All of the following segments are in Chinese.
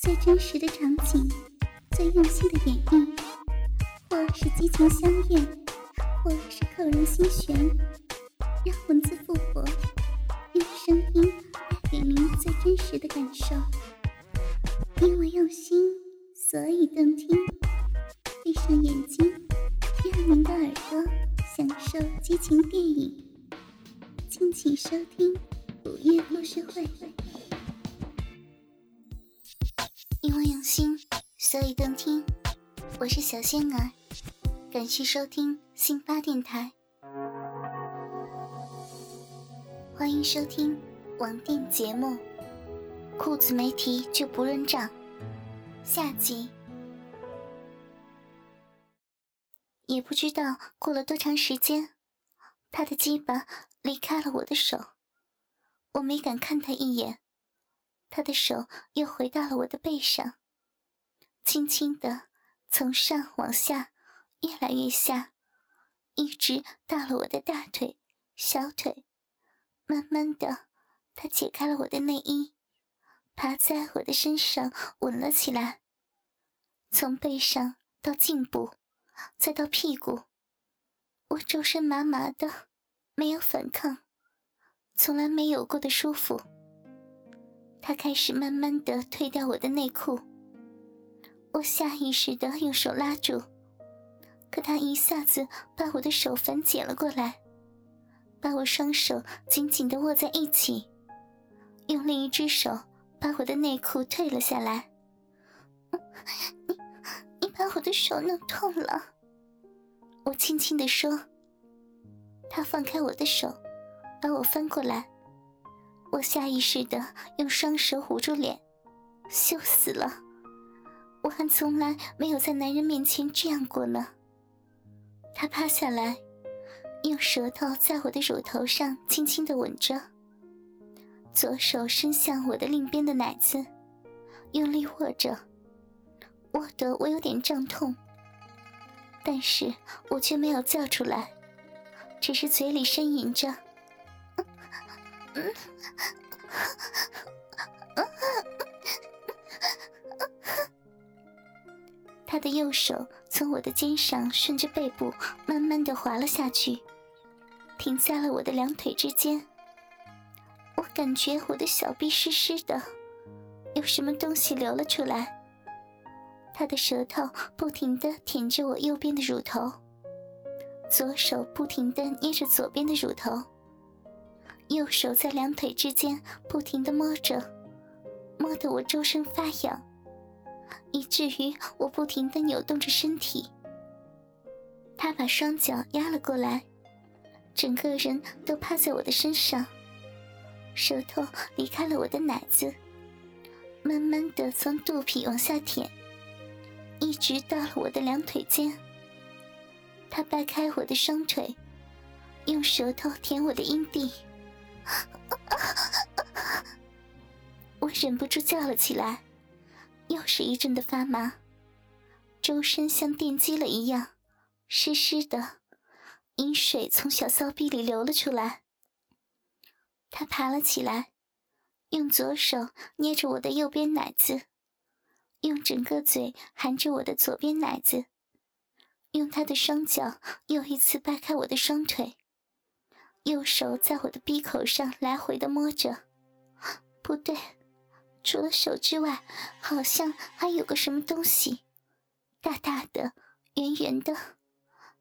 最真实的场景，最用心的演绎，或是激情相悦，或是扣人心弦，让文字复活，用声音带给您最真实的感受。因为用心，所以动听。闭上眼睛，让您的耳朵享受激情电影。敬请收听午夜故事会。因为用心，所以动听。我是小仙儿，感谢收听新八电台，欢迎收听网店节目《裤子没提就不认账》下集。也不知道过了多长时间，他的鸡巴离开了我的手，我没敢看他一眼。他的手又回到了我的背上，轻轻的从上往下，越来越下，一直到了我的大腿、小腿。慢慢的，他解开了我的内衣，爬在我的身上吻了起来，从背上到颈部，再到屁股，我周身麻麻的，没有反抗，从来没有过的舒服。他开始慢慢的褪掉我的内裤，我下意识的用手拉住，可他一下子把我的手反剪了过来，把我双手紧紧的握在一起，用另一只手把我的内裤褪了下来。你，你把我的手弄痛了，我轻轻的说。他放开我的手，把我翻过来。我下意识的用双手捂住脸，羞死了！我还从来没有在男人面前这样过呢。他趴下来，用舌头在我的乳头上轻轻的吻着，左手伸向我的另边的奶子，用力握着，握得我有点胀痛。但是我却没有叫出来，只是嘴里呻吟着。他的右手从我的肩上顺着背部慢慢的滑了下去，停在了我的两腿之间。我感觉我的小臂湿湿的，有什么东西流了出来。他的舌头不停的舔着我右边的乳头，左手不停的捏着左边的乳头。右手在两腿之间不停地摸着，摸得我周身发痒，以至于我不停地扭动着身体。他把双脚压了过来，整个人都趴在我的身上，舌头离开了我的奶子，慢慢地从肚皮往下舔，一直到了我的两腿间。他掰开我的双腿，用舌头舔我的阴蒂。我忍不住叫了起来，又是一阵的发麻，周身像电击了一样，湿湿的，阴水从小骚逼里流了出来。他爬了起来，用左手捏着我的右边奶子，用整个嘴含着我的左边奶子，用他的双脚又一次掰开我的双腿。右手在我的鼻口上来回的摸着，不对，除了手之外，好像还有个什么东西，大大的、圆圆的，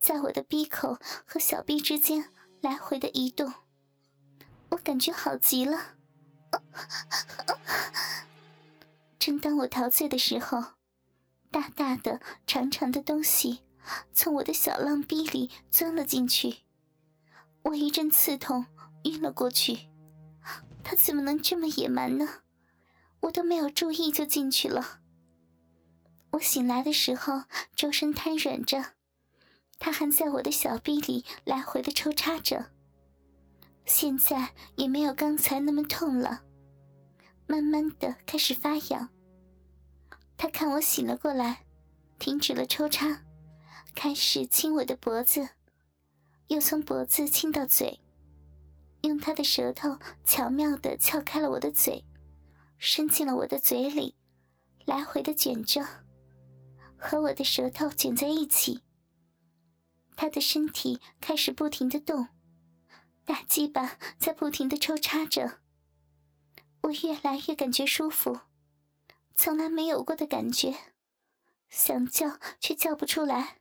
在我的鼻口和小臂之间来回的移动，我感觉好极了。正当我陶醉的时候，大大的、长长的东西从我的小浪逼里钻了进去。我一阵刺痛，晕了过去。他怎么能这么野蛮呢？我都没有注意就进去了。我醒来的时候，周身瘫软着，他还在我的小臂里来回的抽插着。现在也没有刚才那么痛了，慢慢的开始发痒。他看我醒了过来，停止了抽插，开始亲我的脖子。又从脖子亲到嘴，用他的舌头巧妙地撬开了我的嘴，伸进了我的嘴里，来回的卷着，和我的舌头卷在一起。他的身体开始不停的动，大鸡巴在不停的抽插着。我越来越感觉舒服，从来没有过的感觉，想叫却叫不出来。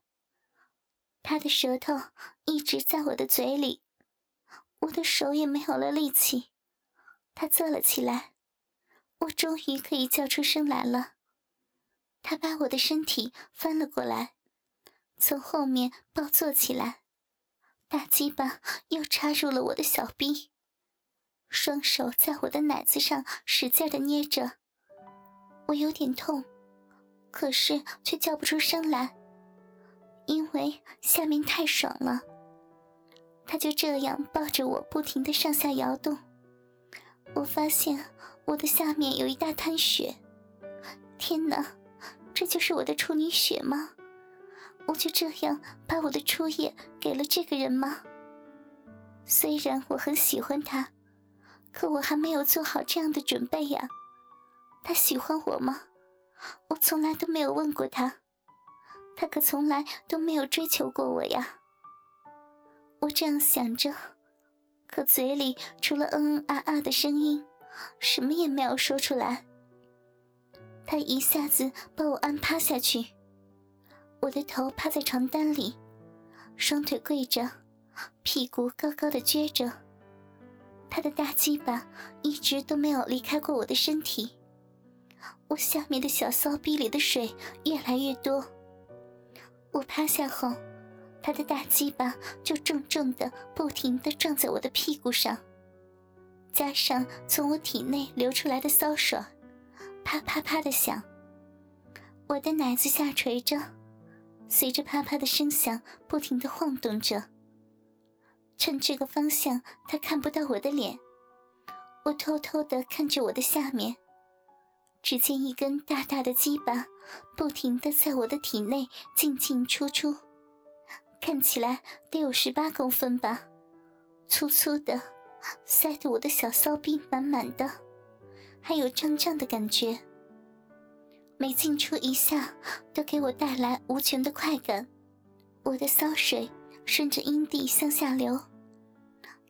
他的舌头一直在我的嘴里，我的手也没有了力气。他坐了起来，我终于可以叫出声来了。他把我的身体翻了过来，从后面抱坐起来，大鸡巴又插入了我的小臂，双手在我的奶子上使劲的捏着。我有点痛，可是却叫不出声来。因为下面太爽了，他就这样抱着我，不停的上下摇动。我发现我的下面有一大滩血，天哪，这就是我的处女血吗？我就这样把我的初夜给了这个人吗？虽然我很喜欢他，可我还没有做好这样的准备呀。他喜欢我吗？我从来都没有问过他。他可从来都没有追求过我呀。我这样想着，可嘴里除了嗯嗯啊啊的声音，什么也没有说出来。他一下子把我按趴下去，我的头趴在床单里，双腿跪着，屁股高高的撅着。他的大鸡巴一直都没有离开过我的身体，我下面的小骚逼里的水越来越多。我趴下后，他的大鸡巴就重重的、不停的撞在我的屁股上，加上从我体内流出来的骚爽，啪啪啪的响。我的奶子下垂着，随着啪啪的声响不停的晃动着。趁这个方向他看不到我的脸，我偷偷的看着我的下面。只见一根大大的鸡巴，不停的在我的体内进进出出，看起来得有十八公分吧，粗粗的，塞得我的小骚逼满满的，还有胀胀的感觉。每进出一下，都给我带来无穷的快感。我的骚水顺着阴蒂向下流，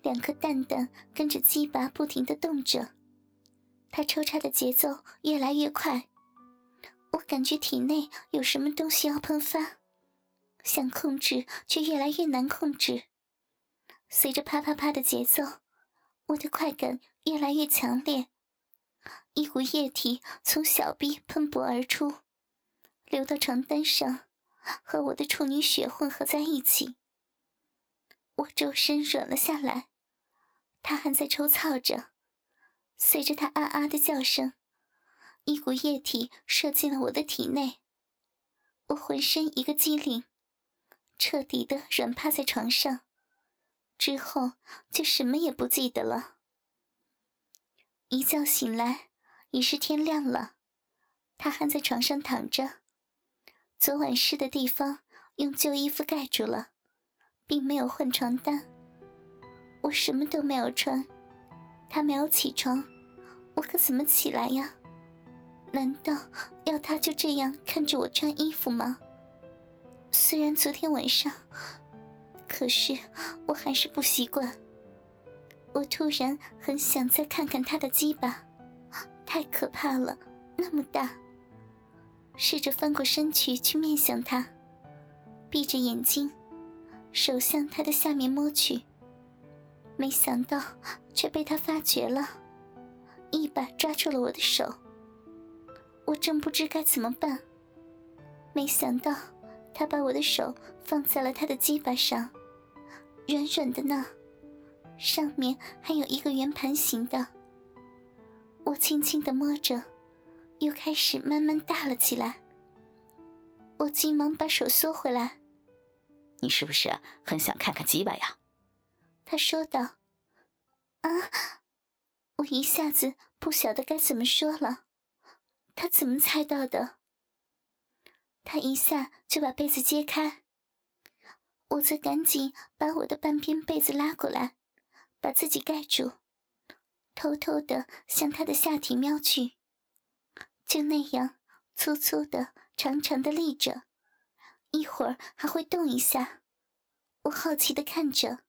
两颗蛋蛋跟着鸡巴不停的动着。他抽插的节奏越来越快，我感觉体内有什么东西要喷发，想控制却越来越难控制。随着啪啪啪的节奏，我的快感越来越强烈，一股液体从小臂喷薄而出，流到床单上，和我的处女血混合在一起。我周身软了下来，他还在抽操着。随着他啊啊的叫声，一股液体射进了我的体内，我浑身一个机灵，彻底的软趴在床上，之后就什么也不记得了。一觉醒来，已是天亮了，他还在床上躺着，昨晚湿的地方用旧衣服盖住了，并没有换床单，我什么都没有穿。他没有起床，我可怎么起来呀？难道要他就这样看着我穿衣服吗？虽然昨天晚上，可是我还是不习惯。我突然很想再看看他的鸡巴，太可怕了，那么大。试着翻过身去去面向他，闭着眼睛，手向他的下面摸去。没想到，却被他发觉了，一把抓住了我的手。我正不知该怎么办，没想到他把我的手放在了他的鸡巴上，软软的呢，上面还有一个圆盘形的。我轻轻的摸着，又开始慢慢大了起来。我急忙把手缩回来。你是不是很想看看鸡巴呀？他说道：“啊！”我一下子不晓得该怎么说了。他怎么猜到的？他一下就把被子揭开，我则赶紧把我的半边被子拉过来，把自己盖住，偷偷的向他的下体瞄去。就那样，粗粗的、长长的立着，一会儿还会动一下。我好奇的看着。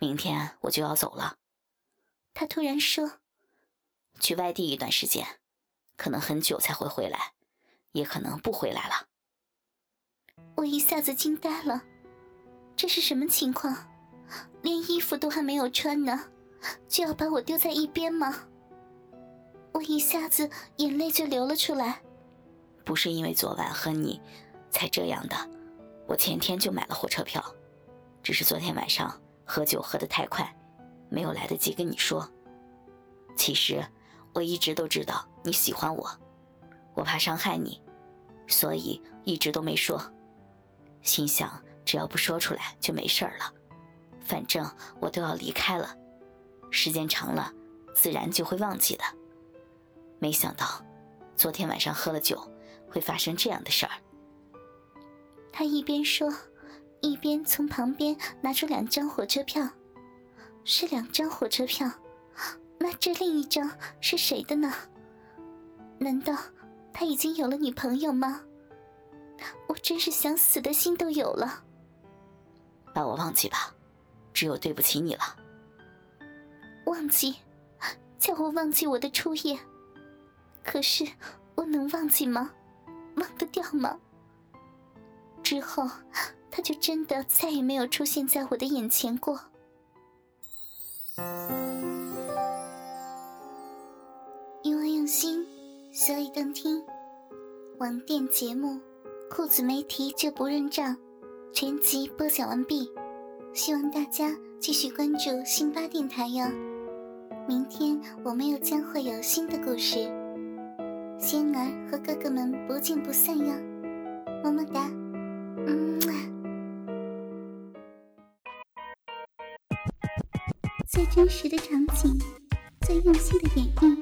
明天我就要走了，他突然说：“去外地一段时间，可能很久才会回来，也可能不回来了。”我一下子惊呆了，这是什么情况？连衣服都还没有穿呢，就要把我丢在一边吗？我一下子眼泪就流了出来。不是因为昨晚和你才这样的，我前天就买了火车票，只是昨天晚上。喝酒喝得太快，没有来得及跟你说。其实我一直都知道你喜欢我，我怕伤害你，所以一直都没说。心想只要不说出来就没事了，反正我都要离开了，时间长了自然就会忘记的。没想到昨天晚上喝了酒会发生这样的事儿。他一边说。一边从旁边拿出两张火车票，是两张火车票，那这另一张是谁的呢？难道他已经有了女朋友吗？我真是想死的心都有了。把我忘记吧，只有对不起你了。忘记，叫我忘记我的初夜。可是我能忘记吗？忘得掉吗？之后。他就真的再也没有出现在我的眼前过。因为用心，所以动听。网店节目《裤子没提就不认账》全集播讲完毕，希望大家继续关注辛巴电台哟。明天我们又将会有新的故事，仙儿和哥哥们不见不散哟，么么哒，嗯。最真实的场景，最用心的演绎，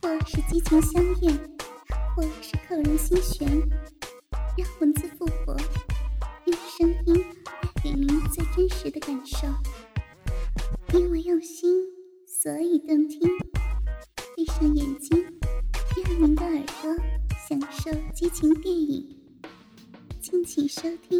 或是激情相悦，或是扣人心弦，让文字复活，用声音带给您最真实的感受。因为用心，所以动听。闭上眼睛，让您的耳朵享受激情电影。敬请收听《》。